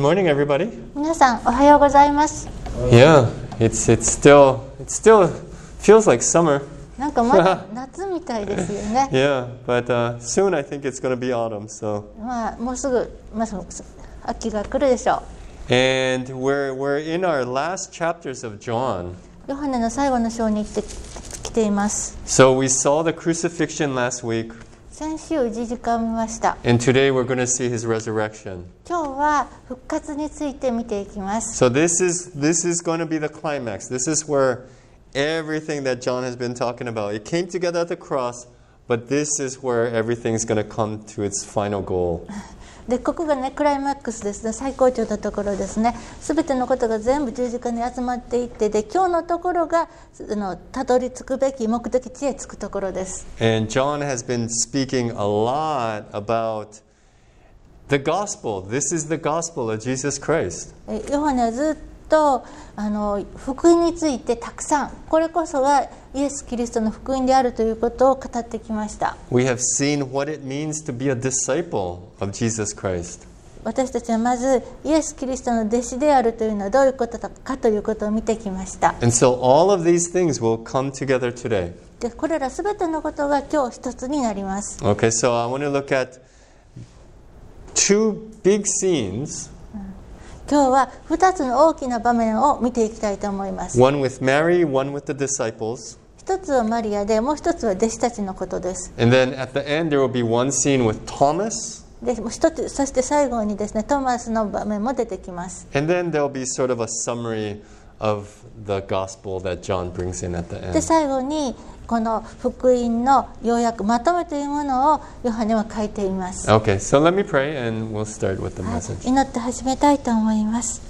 morning, everybody. 皆さんおはようございます Yeah, it's it's still it still feels like summer. なんかまだ夏みたいですよね Yeah, but uh, soon I think it's going to be autumn. So, まあもうすぐ、まあ、そ秋が来るでしょ and we're we're in our last chapters of John. うヨハネの最後の章に来て来ています So we saw the crucifixion last week, 先週十字架を見ました and today we're going to see his resurrection. 今日は復活について見ていきます So this is this is going to be the climax. This is where everything that John has been talking about. It came together at the cross, but this is where everything's going to come to its final goal. でここがねクライマックスですね最高潮のところですね全てのことが全部十字架に集まっていってで今日のところがあのたどり着くべき目的地へ着くところです And John has been speaking a lot about the gospel. This is the gospel of Jesus Christ. えヨハネはずっとあの福音についてたくさんこれこそはイエス・キリストの福音であるということを語ってきました。私たちはまずイエス・キリストの弟子であるというのはどういうことかということを見てきました。これらすべてのことが今日一つになります。OK, so I want to look at two big scenes 今日は二つの大きな場面を見ていきたいと思います。一つはマリアで、もう一つは弟子たちのことです。でもう一つそして最後にですね、トマスの場面も出てきます。the gospel that John brings in at the で end. 最後にこの福音の要約まとめというものをヨハネは書いています、 Okay, so let me pray and we'll start with the はい message. 祈って始めたいと思います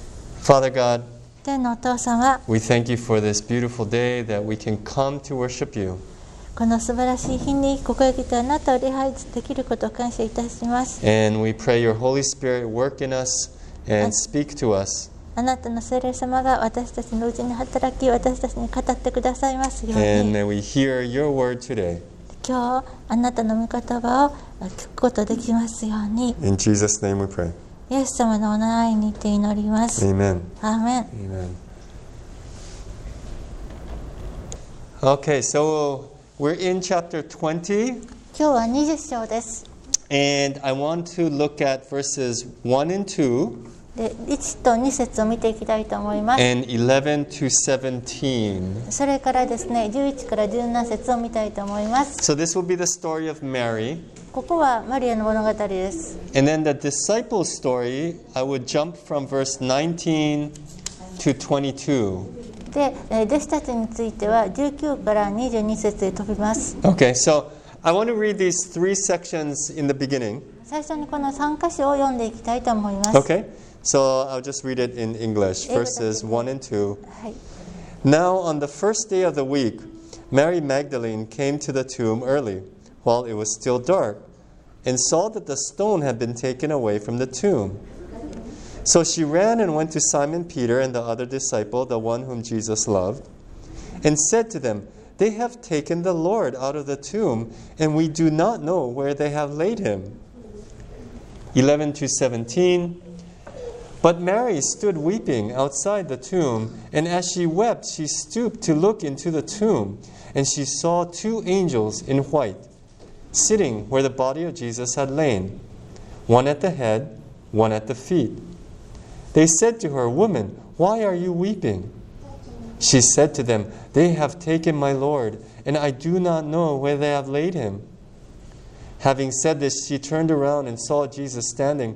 Father God, 天のお父様 we thank you for this beautiful day that we can come to worship you. この素晴らしい日にここへ来てあなたを礼拝できることを感謝いたします And we pray your Holy Spirit work in us and speak to us. あなたの聖霊様が私たちのうちに働き私たちに語ってくださいますよう And に may we hear your word today. 今日あなたの御言葉を聞くことできますように In Jesus' name we pray. イエス様のお名前にて祈ります。 Amen. アーメン Amen. Okay, so we're in chapter 20, 今日は20章です。 and I want to look at verses 1 and 2 で1と2節を見ていきたいと思います。and 11 to 17. それからですね、11から17節を見たいと思います。So this will be the story of Mary. ここはマリアの物語です。And then the disciple story, I would jump from verse 19 to 22. で、えー弟子たちについては19から22節へ飛びます。Okay, so I want to read these three sections in the beginning. 最初にこの3箇所を読んでいきたいと思います。Okay, so I'll just read it in English, verses 1 and 2. Now, on the first day of the week, Mary Magdalene came to the tomb early, while it was still dark, and saw that the stone had been taken away from the tomb. So she ran and went to Simon Peter and the other disciple, the one whom Jesus loved, and said to them, They have taken the Lord out of the tomb, and we do not know where they have laid him. 11 to 17. But Mary stood weeping outside the tomb, and as she wept, she stooped to look into the tomb, and she saw two angels in white, sitting where the body of Jesus had lain, one at the head, one at the feet. They said to her, Woman, why are you weeping? She said to them, They have taken my Lord, and I do not know where they have laid him. Having said this, she turned around and saw Jesus standing,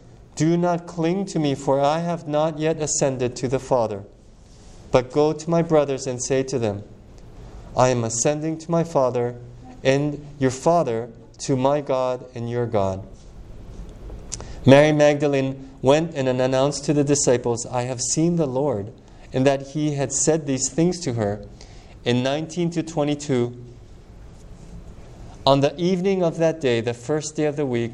Do not cling to me, for I have not yet ascended to the Father. But go to my brothers and say to them, I am ascending to my Father and your Father, to my God and your God. Mary Magdalene went and announced to the disciples, I have seen the Lord, and that he had said these things to her. In 19 to 22, on the evening of that day, the first day of the week,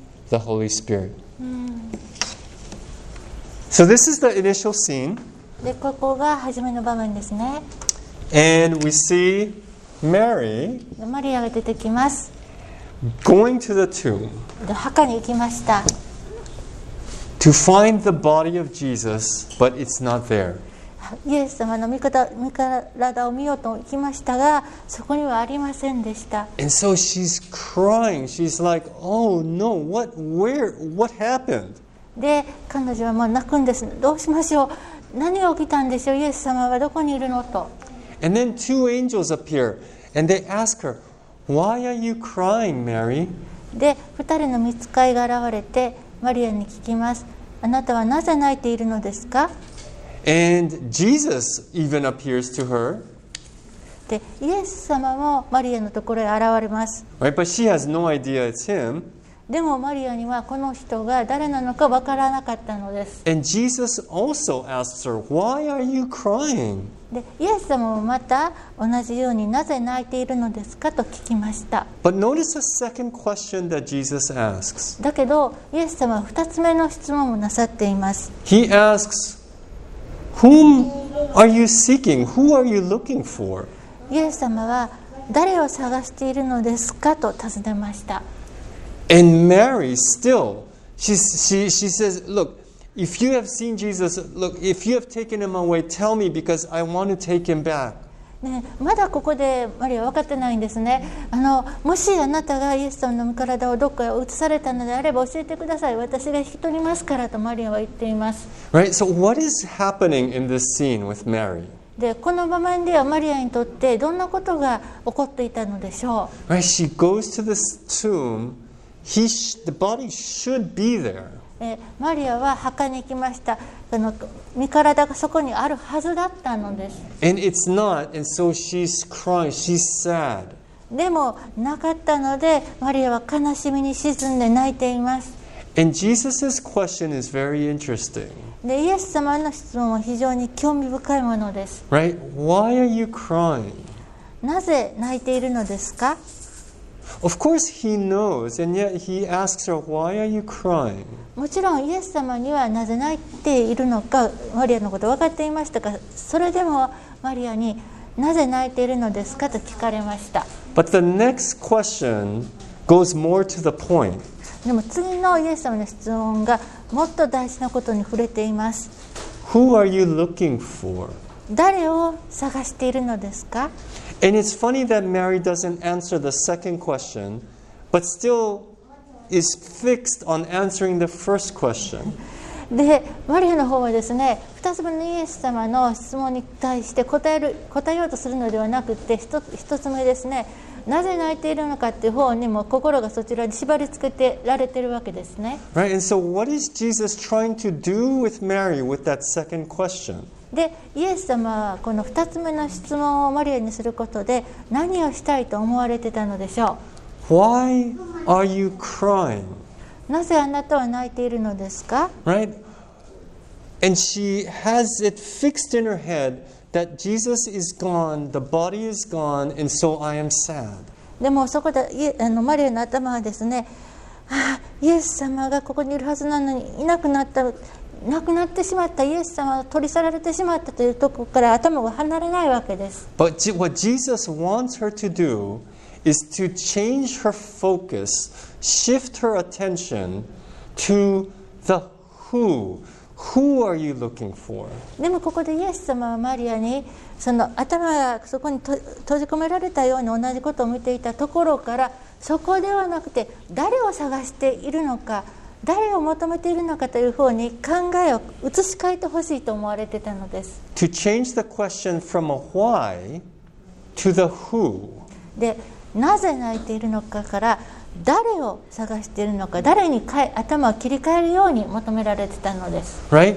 the Holy Spirit. So, this is the initial scene, でここが初めの場面ですね and we see Mary でマリアが出てきます going to the tomb で墓に行きました to find the body of Jesus, but it's not there. イエス様の身体を見ようと行きましたがそこにはありませんでした。And so she's crying. She's like, "Oh no, what where what happened?" で彼女はもう泣くんですどうしましょう？何が起きたんでしょう？イエス様はどこにいるの？と。And then two angels appear and they ask her, "Why are you crying, Mary?" で2人の見つかいが現れてマリアに聞きますあなたはなぜ泣いているのですか？And Jesus even appears to her, でイエス様もマリアのところへ現れます right? But she has no idea it's him. でもマリアにはこの人が誰なのかわからなかったのです And Jesus also asks her, "Why are you crying?" でイエス様もまた同じようになぜ泣いているのですかと聞きました But notice the second question that Jesus asks. だけどイエス様は2つ目の質問もなさっています He asks, Whom are you seeking? Who are you looking for? イエス様は誰を探しているのですかと尋ねました And Mary still, she, she, she says, Look, if you have seen Jesus, look, if you have taken him away, tell me because I want to take him back. ね、まだここでマリアは分かってないんですねあのもしあなたがイエス様の体をどっかへ移されたのであれば教えてください私が引き取りますからとマリアは言っています Right? So, what is happening in this scene with Mary? でこの場面ではマリアにとってどんなことが起こっていたのでしょ Right? She goes to this tomb. He sh- the body should be there. うえマリアは墓に行きましたあの身体がそこにあるはずだったのです And it's not, and so she's crying, she's sad. でもなかったのでマリアは悲しみに沈んで泣いています And Jesus' question is very interesting. でイエス様の質問は非常に興味深いものです Right? Why are you crying? なぜ泣いているのですか？Of course, he knows, and yet he asks her, Why are you crying? もちろんイエス様にはなぜ泣いているのかマリアのこと分かっていましたがそれでもマリアになぜ泣いているのですかと聞かれました But the next question goes more to the point. でも次のイエス様の質問がもっと大事なことに触れています Who are you looking for? 誰を探しているのですか And it's funny that Mary doesn't answer the second question, but still is fixed on answering the first question. でマリアの方はですね2つ目のイエス様の質問に対して答える答えようとするのではなくて 1, つ目ですねなぜ泣いているのかっていう方にも心がそちらに縛り付けてられてるわけですね Right? And so, what is Jesus trying to do with Mary with that second question? でイエス様はこの2つ目の質問をマリアにすることで何をしたいと思われてたのでしょ Why are you crying? うなぜあなたは泣いているのですか？Right? And she has it fixed in her head that Jesus is gone, the body is gone, and so I am sad. でもそこであのマリアの頭はですねああイエス様がここにいるはずなのにいなくなった亡くなってしまったイエス様が取り去られてしまったというところから頭が離れないわけです But what Jesus wants her to do is to change her focus, shift her attention to the who. Who are you looking for? でもここでイエス様はマリアにその頭がそこにと閉じ込められたように同じことを見ていたところからそこではなくて誰を探しているのか誰を求めているのかという方に考えを移し替えてほしいと思われてたのです To change the question from a why to the who. でなぜ泣いているのかから誰を探しているのか誰にかい頭を切り替えるように求められてたのです Right?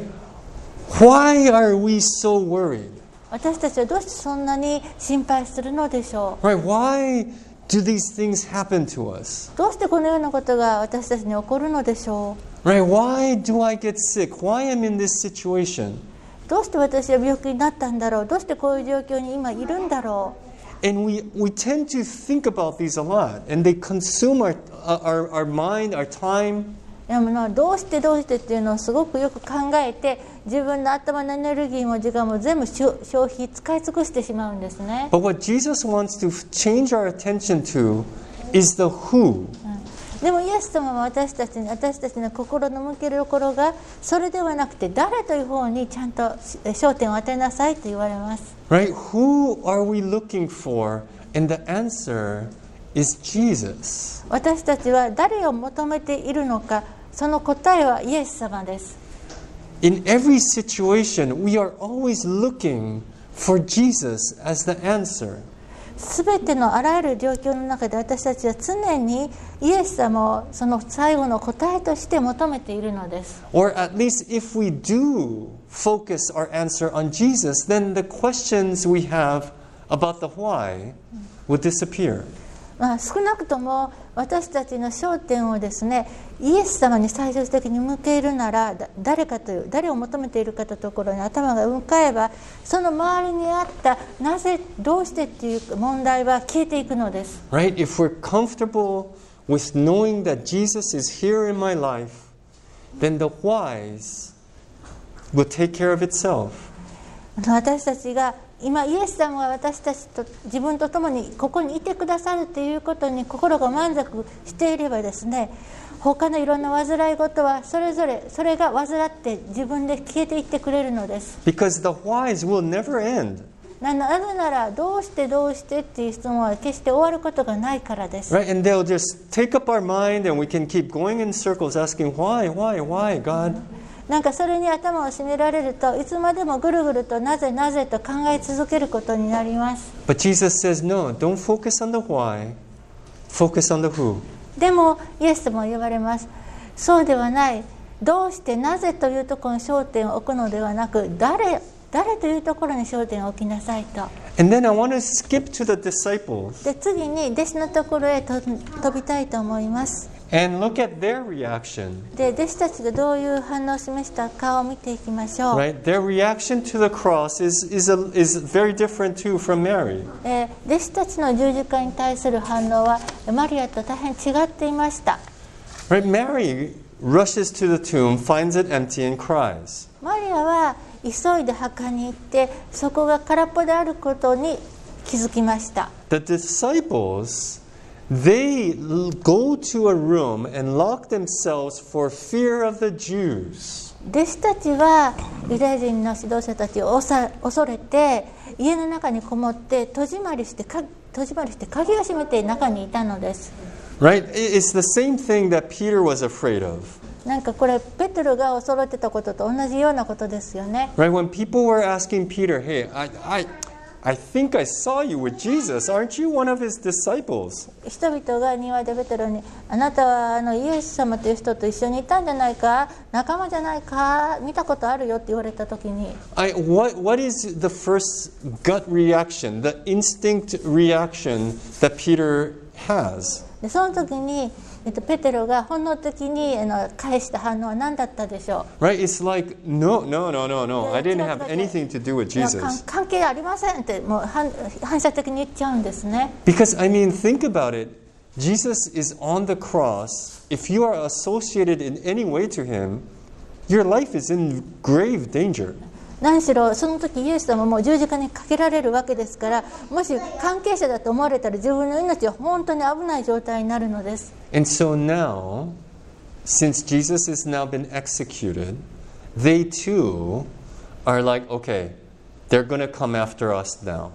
Why are we so worried? 私たちはどうしてそんなに心配するのでしょ Right? Why do these things happen to us? うどうしてこのようなことが私たちに起こるのでしょ Right? Why do I get sick? Why am I in this situation? うどうして私は病気になったんだろうどうしてこういう状況に今いるんだろ And we, we tend to think about these a lot, and they consume our, our, our mind, our time. うでもなどうしてどうしてっていうのをすごくよく考えて 自分の頭のエネルギーも時間も全部消消費使い尽くしてしまうんですね But what Jesus wants to change our attention to is the who. でもイエス様は私たちに私たちの心の向けるところがそれではなくて誰という方にちゃんとえ焦点を当てなさいと言われます Right? Who are we looking for? And the answer is Jesus. 私たちは誰を求めているのかその答えはイエス様です In every situation, we are always looking for Jesus as the answer. すべてのあらゆる状況の中で私たちは常にイエス様をその最後の答えとして求めているのです Or at least if we do focus our answer on Jesus, then the questions we have about the why will disappear. まあ、少なくとも私たちの焦点をですねイエス様に最終的に向けるならだ誰かという誰を求めているかというところに頭が向かえばその周りにあったなぜどうしてっていう問題は消えていくのです Right? If we're comfortable with knowing that Jesus is here in my life, then the whys will take care of itself. 私たちが今イエス様が私たちと自分と共にここにいてくださるということに心が満足していればですね他のいろんな煩い事はそれぞれそれが患って自分で消えていってくれるのです Because the whys will never end. ななぜならどうしてどうしてっていう質問は決して終わることがないからです Right? And they'll just take up our mind and we can keep going in circles asking, why, why, why, God? なんかそれに頭を締められるといつまでもぐるぐるとなぜなぜと考え続けることになります。But Jesus says, no, don't focus on the why, focus on the who. でもイエス様は言われます。そうではない。どうしてなぜというところに焦点を置くのではなく誰誰というところに焦点を置きなさいと。And then I want to skip to the disciples. で次に弟子のところへと飛びたいと思います and look at their reaction. で弟子たちがどういう反応を示したかを見ていきましょう、 Right? Their reaction to the cross is, is, a, is very different too from Mary. えー弟子たちの十字架に対する反応はマリアと大変違っていました Right? Mary rushes to the tomb, finds it empty, and cries. マリアは急いで墓に行ってそこが空っぽであることに気づきました The disciples, they l- go to a room and lock themselves for fear of the Jews. 弟子たちはユダヤ人の指導者たちを恐恐れて家の中にこもって戸締まりしてか戸締まりして鍵を閉めて中にいたのです Right? I- It's the same thing that Peter was afraid of. なんかこれペテロが恐れてたことと同じようなことですよね Right? When people were asking Peter, hey, I, I, I think I saw you with Jesus. Aren't you one of his disciples? 人々が庭でペテロに「あなたはあのイエス様という人と一緒にいたんじゃないか仲間じゃないか見たことあるよ」って言われた時に I, what, what is the first gut reaction, the instinct reaction that Peter has? でその時に、 えっと、ペテロが本能的にあの返した反応は何だったでしょ Right? It's like, no, no, no, no, no. I didn't have anything to do with Jesus. 関係ありませんってもう反反射的に言っちゃうんですね Because, I mean, think about it. Jesus is on the cross. If you are associated in any way to him, your life is in grave danger. 何しろその時イエス様も十字架にかけられるわけですからもし関係者だと思われたら自分の命は本当に危ない状態になるのです And so now, since Jesus has now been executed, they too are like, okay, they're going to come after us now.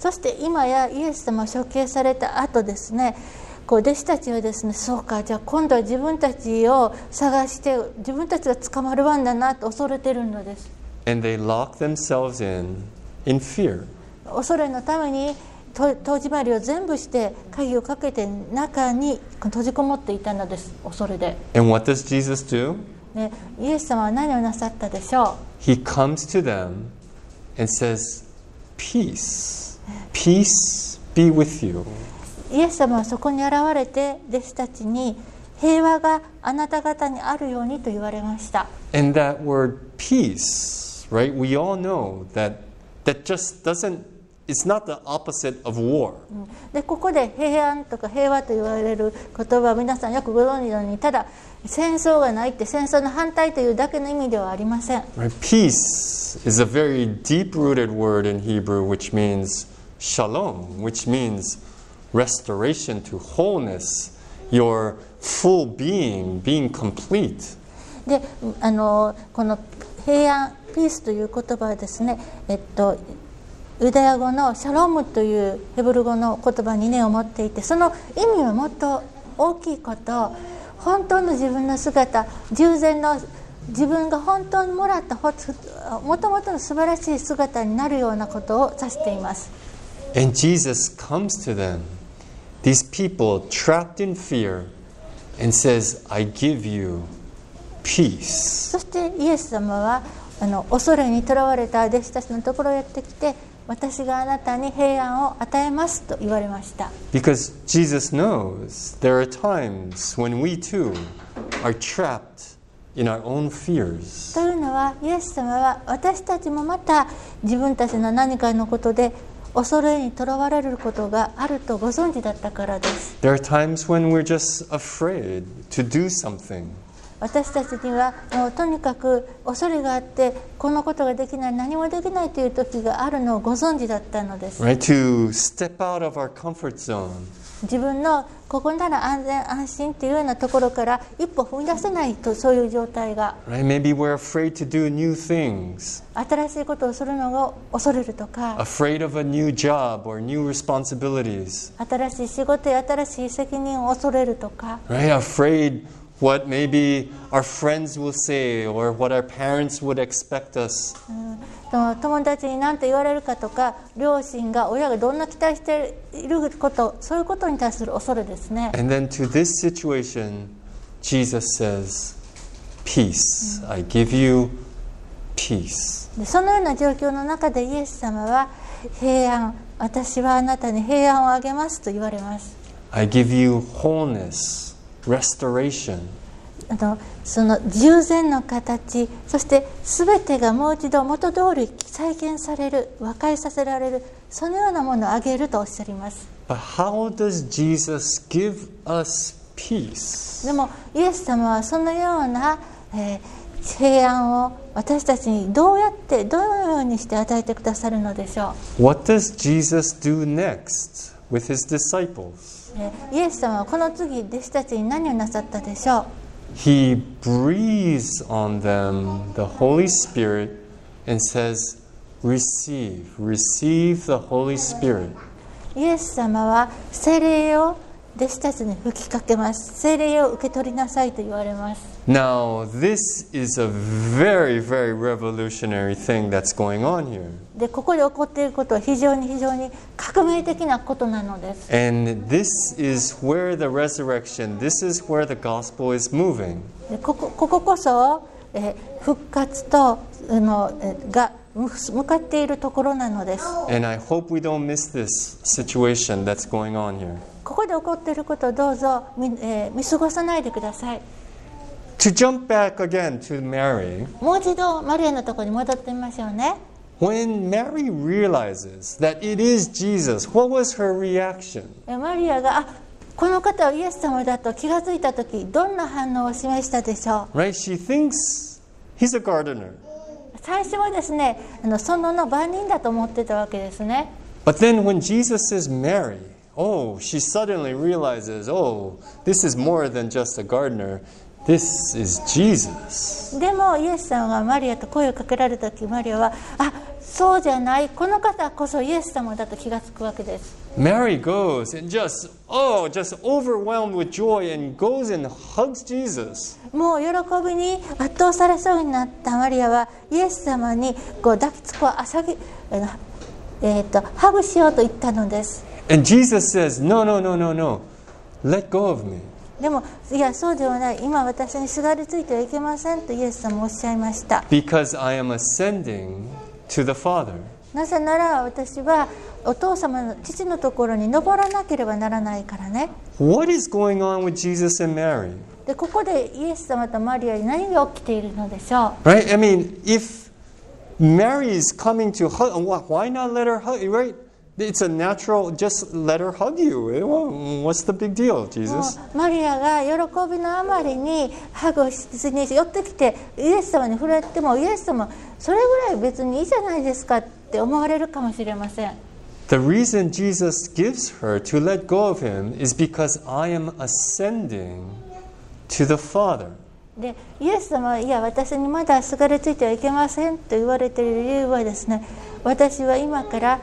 そして今やイエス様を処刑された後ですねこう弟子たちはですねそうかじゃあ今度は自分たちを探して自分たちが捕まる番だなと恐れてるのです And they lock themselves in in fear. 恐れのためにと戸締まりを全部して鍵をかけて中に閉じこもっていたのです恐れで、 And what does Jesus do? ね、イエス様は何をなさったでしょ He comes to them and says, Peace. Peace be with you. うイエス様はそこに現れて弟子たちに平和があなた方にあるようにと言われました And that word peace, right? We all know that that just doesn't it's not the opposite of war. でここで平安とか平和と言われる言葉は皆さんよくご存知のようにただ戦争がないって戦争の反対というだけの意味ではありません Right? Peace is a very deep-rooted word in Hebrew which means shalom, which means restoration to wholeness, your full being being complete. であのこの平安 ピースという言葉はですねえっとユダヤ語のシャロムというヘブル語の言葉に根を持っていてその意味はもっと大きいこと本当の自分の姿従前の自分が本当にもらったもともとの素晴らしい姿になるようなことを指しています And Jesus comes to them, these people trapped in fear, and says, I give you peace. そしてイエス様はあの恐れにとらわれた弟子たちのところへやってきて私があなたに平安を与えますと言われました。というのはイエス様は私たちもまた自分たちの何かのことで恐れにとらわれることがあるとご存知だったからです。私たちにはもうとにかく恐れがあってこのことができない何もできないという時があるのをご存知だったのです Right? To step out of our comfort zone. 自分のここなら安全安心というようなところから一歩踏み出せないとそういう状態が Right? Maybe we're afraid to do new things, 新しいことをするのを恐れるとか afraid of a new job or new responsibilities. 新しい仕事や新しい責任を恐れるとか Right? Afraid what maybe our friends will say or what our parents would expect us. 友達に何と言われるかとか両親が親がどんな期待していることそういうことに対する恐れですね And then to this situation, Jesus says, Peace. I give you peace. でそのような状況の中でイエス様は平安私はあなたに平安をあげますと言われます I give you wholeness, restoration. あのその従前の形そして全てがもう一度元通り再現される和解させられるそのようなものをあげるとおっしゃります But how does Jesus give us peace? でもイエス様はそのような、えー平安を私たちにどうやってどのようにして与えてくださるのでしょ What does Jesus do next with his disciples? イエス様はこの次弟子たちに何をなさったでしょう He breathes on them the Holy Spirit and says, Receive, receive the Holy Spirit. イエス様は聖霊を弟子たちに吹きかけます聖霊を受け取りなさいと言われます Now, this is a very, very revolutionary thing that's going on here. でここで起こっていることは非常に非常に革命的なことなのです And this is where the resurrection, this is where the gospel is moving. でこここここそ、えー復活とあのえーがむ向かっているところなのです And I hope we don't miss this situation that's going on here. ここで起こっていることをどうぞ見,、えー見過ごさないでください To jump back again to Mary, もう一度マリアのところに戻ってみましょうね when Mary realizes that it is Jesus, what was her reaction? えマリアがあこの方はイエス様だと気がついた時どんな反応を示したでしょう Right? She thinks he's a gardener. 最初はですねあの園の番人だと思ってたわけですね But then when Jesus says Mary, oh, she suddenly realizes, oh, this is more than just a gardener. This is Jesus. でもイエス様がマリアと声をかけられた時マリアはあそうじゃないこの方こそイエス様だと気がつくわけです Mary goes and just, oh, just overwhelmed with joy and goes and hugs Jesus. もう喜びに圧倒されそうになったマリアはイエス様にこう抱きつくあさぎ、えーえーとハグしようと言ったのです And Jesus says, no, no, no, no, no. Let go of me. でもいやそうではない今私にすがりついてはいけませんとイエス様おっしゃいました Because I am ascending to the Father. なぜなら私はお父様の父のところに登らなければならないからね What is going on with Jesus and Mary? でここでイエス様とマリアに何が起きているのでしょ Right? I mean, if Mary is coming to hug, wh- why not let her hug? Right? It's a natural, just let her hug you. Eh, What's the big deal, Jesus? うマリアが喜びのあまりにハグをしに寄ってきてイエス様に触れてもイエス様それぐらい別にいいじゃないですかって思われるかもしれません The reason Jesus gives her to let go of him is because I am ascending to the Father. でイエス様はいや私にまだすがりついてはいけませんと言われている理由はですね私は今から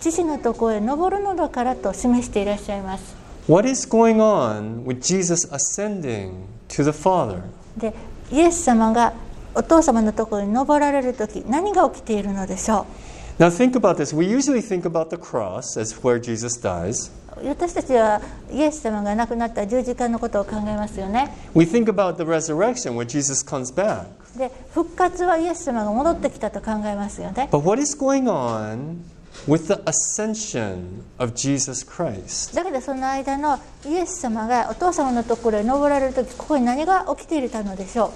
父のところへ登るのだからと示していらっしゃいます What is going on with Jesus ascending to the Father? でイエス様がお父様のところに登られる時何が起きているのでしょ Now think about this. We usually think about the cross as where Jesus dies. う私たちはイエス様が亡くなった十字架のことを考えますよね We think about the resurrection where Jesus comes back. で復活はイエス様が戻ってきたと考えますよね But what is going on with the ascension of Jesus Christ? だけどその間のイエス様がお父様のところへ登られる時ここに何が起きていたのでしょ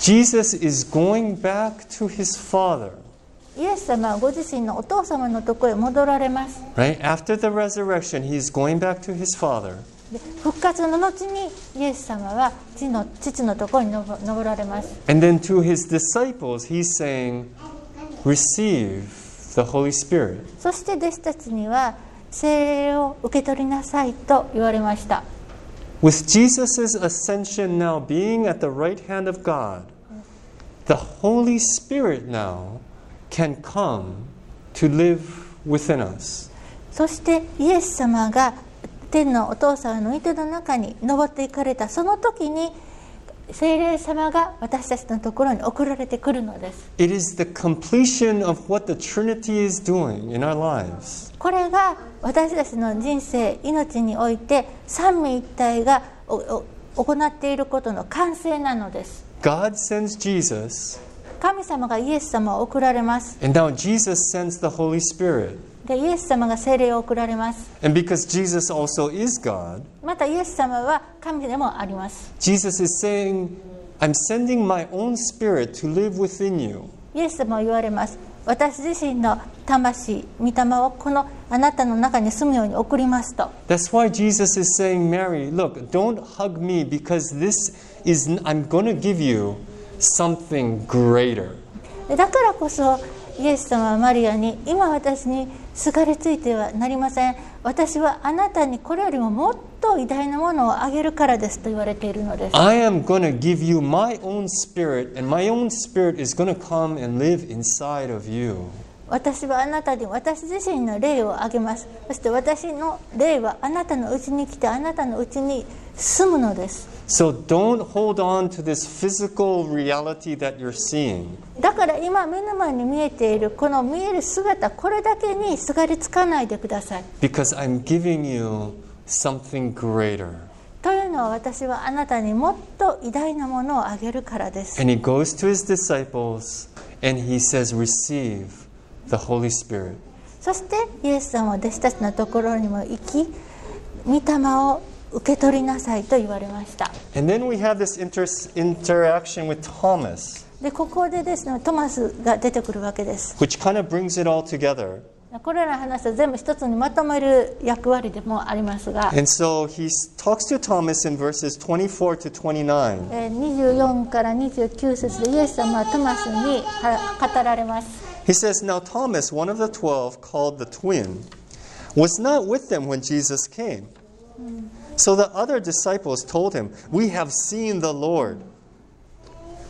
Jesus is going back to his Father. うイエス様はご自身のお父様のところへ戻られます Right? After the resurrection, he's going back to his Father. で復活の後にイエス様は父の父のところに登登られます And then to his disciples, he's saying, Receive the Holy Spirit. そして弟子たちには聖霊を受け取りなさいと言われました With Jesus' ascension now being at the right hand of God, the Holy Spirit now can come to live within us. そしてイエス様が天のお父様の御手の中に登っていかれたその時に聖霊様が私たちのところに送られてくるのです It is the completion of what the Trinity is doing in our lives. これが私たちの人生命において三位一体が行っていることの完成なのです God sends Jesus, 神様がイエス様を送られます and now Jesus sends the Holy Spirit. でイエス様が聖霊を送られます And because Jesus also is God, またイエス様は神でもあります Jesus is saying, I'm sending my own spirit to live within you. イエス様は言われます私自身の魂御霊をこのあなたの中に住むように送りますと That's why Jesus is saying, Mary, look, don't hug me because this is, I'm going to give you something greater. でだからこそイエス様はマリアに今私にすがりついてはなりません。私はあなたにこれよりももっと偉大なものをあげるからですと言われているのです。I am going to give you my own spirit, and my own spirit is going to come and live inside of you. 私はあなたに私自身の霊をあげます。そして私の霊はあなたのうちに来てあなたのうちに住むのです So don't hold on to this physical reality that you're seeing. だから今目の前に見えているこの見える姿これだけにすがりつかないでください Because I'm giving you something greater. というのは私はあなたにもっと偉大なものをあげるからです And he goes to his disciples and he says, Receive the Holy Spirit. そしてイエス様は弟子たちのところにも行き御霊を受け取りなさいと言われました And then we have this inter- interaction with Thomas, でここでですねトマスが出てくるわけです which kind of brings it all together. これらの話を全部一つにまとめる役割でもありますが And so he talks to Thomas in verses 24 to 29. えー24から29節でイエス様はトマスには語られます He says, Now Thomas, one of the twelve, called the twin, was not with them when Jesus came. So the other disciples told him, We have seen the Lord.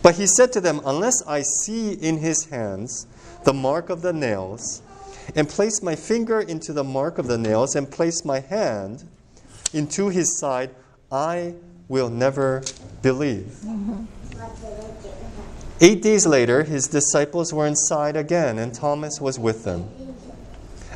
But he said to them, Unless I see in his hands the mark of the nails, and place my finger into the mark of the nails, and place my hand into his side, I will never believe. Eight days later, his disciples were inside again, and Thomas was with them.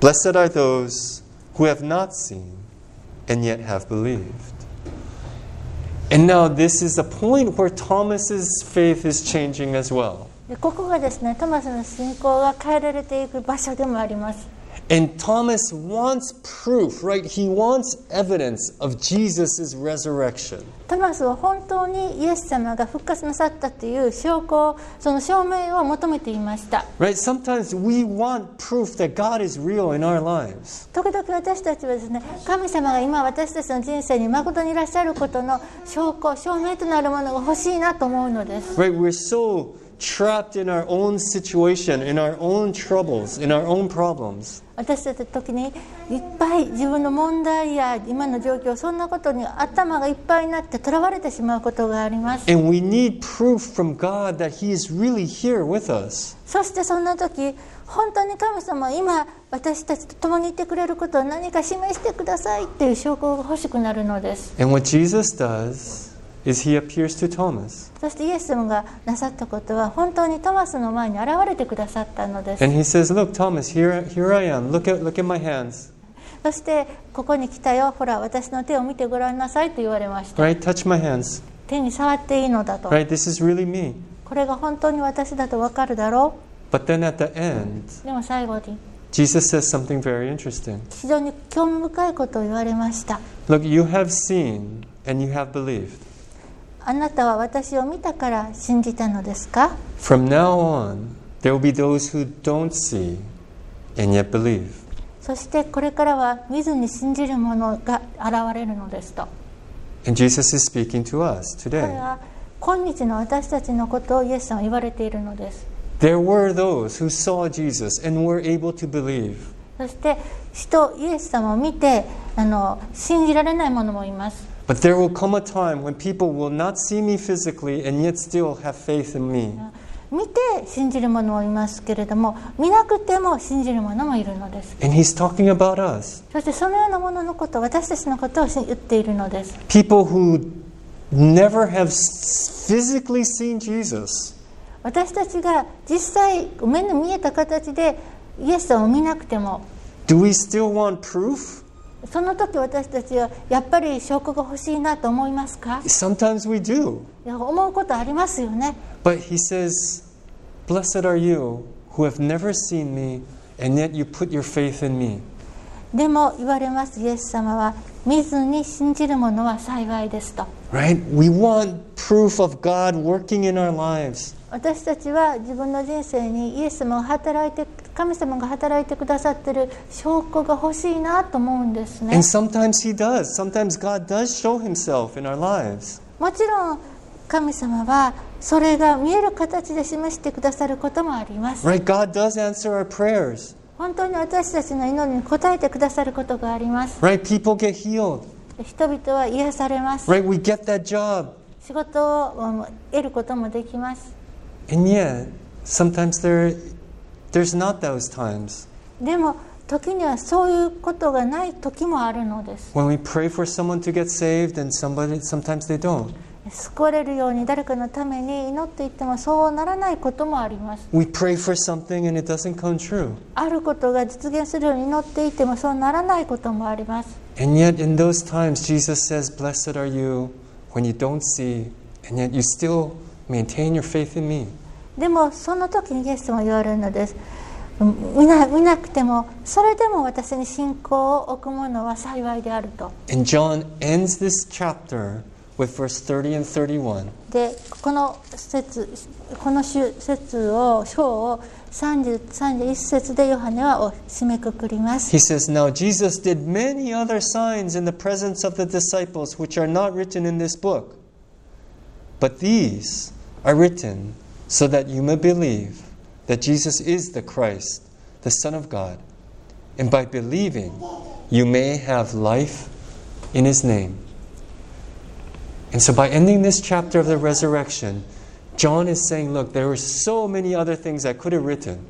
Blessed are those who have not seen and yet have believed. And now, this is a point where Thomas's faith is changing as well. でここがですねトマスの信仰が変えられていく場所でもあります And Thomas wants proof, right? He wants evidence of Jesus' resurrection. トマスは本当にイエス様が復活なさったという証拠をその証明を求めていました Right? Sometimes we want proof that God is real in our lives. 時々私たちはですね神様が今私たちの人生に誠にいらっしゃることの証拠証明となるものが欲しいなと思うのです Right? We're so trapped in our own situation, in our own troubles, in our own problems. 私たち時にいっぱい自分の問題や今の状況そんなことに頭がいっぱいになってとらわれてしまうことがあります And we need proof from God that He is really here with us. そしてそんな時本当に神様は今私たちと共にいてくれることを何か示してくださいっていう証拠が欲しくなるのです And what Jesus does is He appears to Thomas. そしてイエス様がなさったことは本当にトマスの前に現れてくださったのです And He says, Look, Thomas, here, here I am. Look at, look at my hands. そしてここに来たよほら私の手を見てごらんなさいと言われました Right? Touch my hands. 手に触っていいのだと Right? This is really me. これが本当に私だとわかるだろ But then at the end, うでも最後に Jesus says something very interesting. 非常に興味深いことを言われました Look, you have seen and you have believed. あなたは私を見たから信じたのですか From now on, there will be those who don't see and yet believe. そしてこれからは見ずに信じる者が現れるのですと And Jesus is speaking to us これ today. は今日の私たちのことをイエスさんは言われているのです There were those who saw Jesus and were able to believe. そして人イエス様を見てあの信じられない者もいます But there will come a time when people will not see me physically and yet still have faith in me. 見て信じる者もいますけれども見なくても信じる者もいるのです And he's talking about us. そしてそのようなもののこと私たちのことを言っているのです People who never have s- physically seen Jesus. 私たちが実際目に見えた形でイエス様を見なくても Do we still want proof? その時私たちはやっぱり証拠が欲しいなと思いますか Sometimes we do. いや思うことありますよね But he says, Blessed are you who have never seen me, and yet you put your faith in me. でも言われますイエス様は見ずに信じる者は幸いですと Right? We want proof of God working in our lives. 私たちは自分の人生にイエス様が働いて神様が働いてくださっている証拠が欲しいなと思うんですね And sometimes he does. Sometimes God does show himself in our lives. もちろん神様はそれが見える形で示してくださることもあります Right? God does answer our prayers. 本当に私たちの祈りに応えてくださることがあります Right? People get healed. 人々は癒されます Right? We get that job. 仕事をうん得ることもできます And yet, sometimes there, there's not those times. でも時にはそういうことがない時もあるのです When we pray for someone to get saved and somebody sometimes they don't. 救われるように誰かのために祈っていってもそうならないこともあります We pray for something and it doesn't come true. あることが実現するように祈っていてもそうならないこともあります And yet, in those times, Jesus says, Blessed are you when you don't see, and yet you still maintain your faith in me. でもその時にイエス様は言われるのですうん見な見なくてもそれでも私に信仰を置く者は幸いであると And John ends this chapter with verse 30 and 31. でこの説この節を章を30 31節でヨハネは締めくくります He says, Now Jesus did many other signs in the presence of the disciples, which are not written in this book. But these are written so that you may believe that Jesus is the Christ, the Son of God. And by believing, you may have life in His name. And so, by ending this chapter of the resurrection, John is saying, Look, there were so many other things I could have written.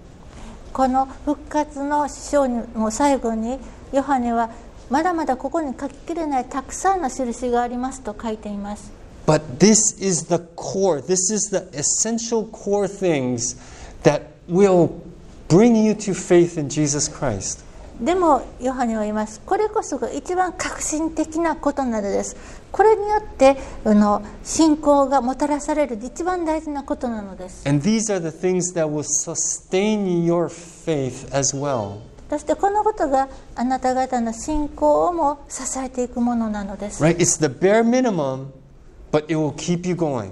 この復活の章の最後にヨハネはまだまだここに書ききれないたくさんの印がありますと書いています But this is the core, this is the essential core things that will bring you to faith in Jesus Christ. でもヨハネは言いますこれこそが一番革新的なことなのですこれによってあの信仰がもたらされる一番大事なことなのです And these are the things that will sustain your faith as well. そしてこのことがあなた方の信仰をも支えていくものなのです Right? It's the bare minimum, but it will keep you going.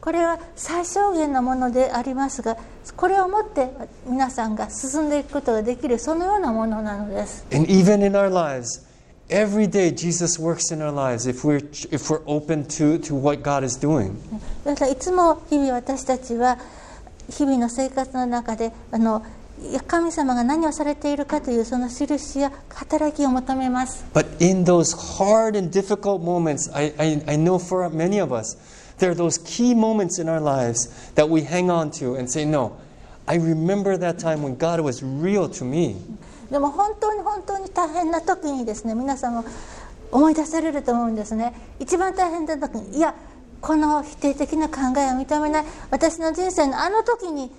これは最小限のものでありますがこれをもって皆さんが進んでいくことができるそのようなものなのです And even in our lives, every day Jesus works in our lives if we're if we're open to, to what God is doing. だからいつも日々私たちは日々の生活の中であの神様が何をされているかというその印や働きを求めます But in those hard and difficult moments, I, I, I know for many of us, there are those key moments in our lives that we hang on to and say, No, I remember that time when God was real to me. でも本当に本当に大変な時にですね皆さんも思い出されると思うんですね一番大変な時にいやこの否定的な考えを認めない私の人生のあの時に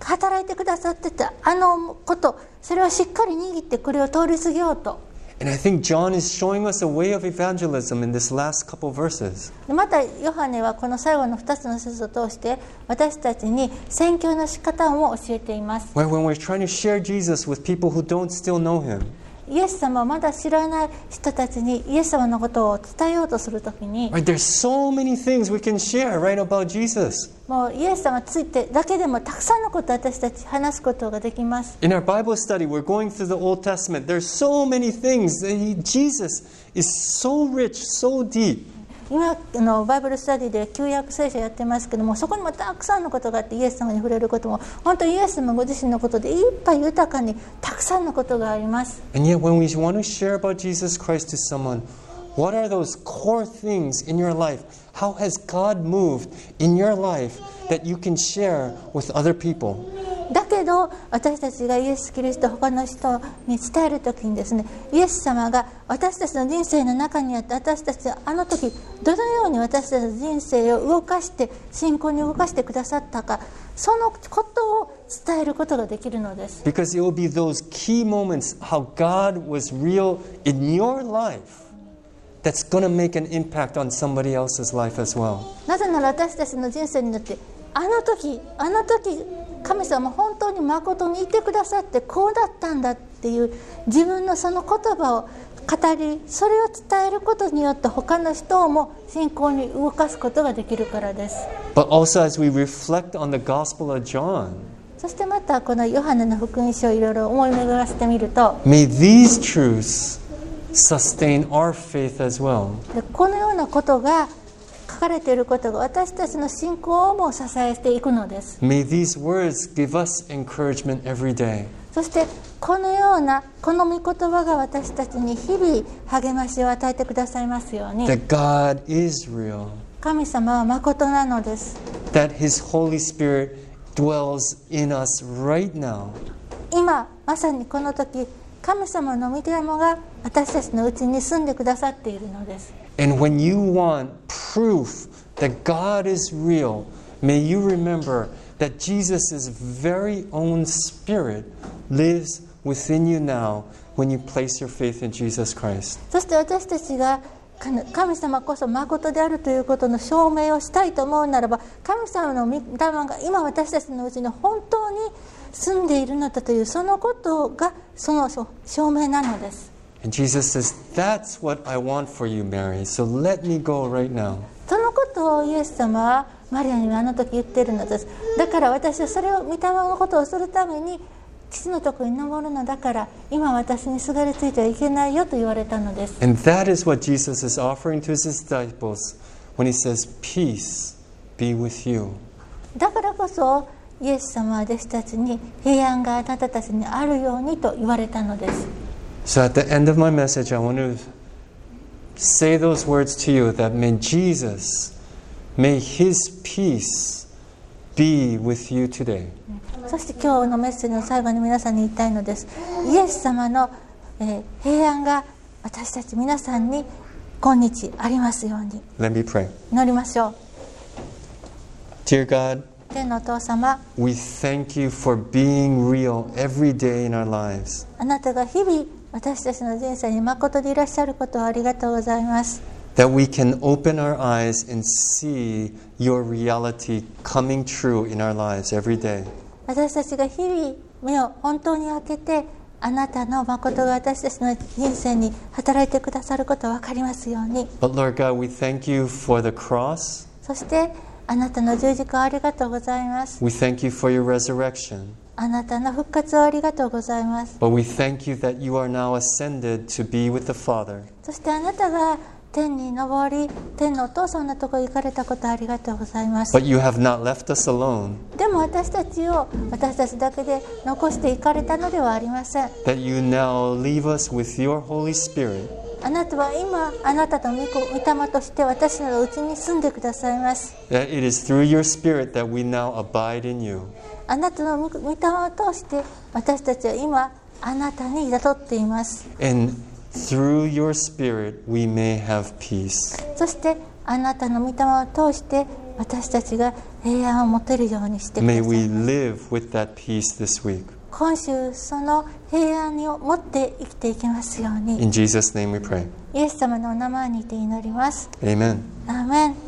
働いてくださってたあのことそれをしっかり握ってこれを通り過ぎようと And I think John is showing us a way of evangelism in this last couple verses. でまたヨハネはこの最後の2つの説を通して私たちに宣教の仕方も教えています Where when we're trying to share Jesus with people who don't still know him, イエス様をまだ知らない人たちにイエス様のことを伝えようとするときに right? There's so many things we can share, right, about Jesus. もうイエス様についてだけでもたくさんのことを私たち話すことができます In our Bible study, we're going through the Old Testament. There's so many things. Jesus is so rich, so deep. 今あのバイブルスタディで旧約聖書やってますけどもそこにもたくさんのことがあってイエス様に触れることも本当にイエス様ご自身のことでいっぱい豊かにたくさんのことがあります And yet, when we want to share about Jesus Christ to someone, what are those core things in your life? How has God moved in your life that you can share with other people? だけど私たちがイエス・キリストを他の人に伝える時にですねイエス様が私たちの人生の中にあって私たちはあの時どのように私たちの人生を動かして信仰に動かしてくださったかそのことを伝えることができるのです Because it will be those key moments how God was real in your life That's going to make an impact on somebody else's life as well. なぜなら私たちの人生によってあの時あの時神様本当に誠にいてくださってこうだったんだっていう自分のその言葉を語りそれを伝えることによって他の人も信仰に動かすことができるからです But also, as we reflect on the Gospel of John, そしてまたこのヨハネの福音書をいろいろ思い巡らせてみると may these truths sustain our faith as well. でこのようなことが書かれていることが私たちの信仰をも支えていくのです May these words give us encouragement every day. そしてこのようなこの御言葉が私たちに日々励ましを与えてくださいますように That God is real, 神様は誠なのです that His Holy Spirit dwells in us right now. 今まさにこの時神様の御霊が私たちのうちに住んでくださっているのです And when you want proof that God is real, may you remember that Jesus' very own Spirit lives within you now when you place your faith in Jesus Christ. そして私たちが神神様こそ誠であるということの証明をしたいと思うならば神様の御霊が今私たちのうちに本当に住んでいるのだというそのことがその証明なのです And Jesus says, That's what I want for you, Mary. So let me go right now. そのことをイエス様は マリアにはあの時言っているのですだから私はそれを御霊のことをするために父のところに登るのだから今私にすがりついてはいけないよと言われたのです And that is what Jesus is offering to his disciples when he says, Peace be with you. だからこそ イエス様は弟子たちに平安があなたたちにあるようにと言われたのです So at the end of my message, I want to say those words to you that may Jesus, may his peace be with you today. そして今日のメッセージの最後に皆さんに言いたいのですイエス様の、えー平安が私たち皆さんに今日ありますように Let me pray. 祈りましょう Dear God, 天のお父様 we thank you for being real every day in our lives. あなたが日々私たちの人生に誠でいらっしゃることをありがとうございます That we can open our eyes and see your reality coming true in our lives every day. 私たちが日々目を本当に開けてあなたの誠が私たちの人生に働いてくださることを分かりますように But Lord God, we thank you for the cross. そしてあなたの十字架をありがとうございます。あなたの復活をありがとうございます。そしてあなたが天に上り、天のお父さんのとこ行かれたことありがとうございます。でも私たちを私たちだけで残して行かれたのではありません。あなたは今、あなたの御子御霊として私のうちに住んでくださいます。あなたの御霊を通して私たちは今、あなたに宿っています。そして、あなたの御霊を通して私たちが平安を持てるようにして。今週その。平安を持って生きていきますように In Jesus' name we pray. イエス様のお名前にて祈ります Amen. アーメン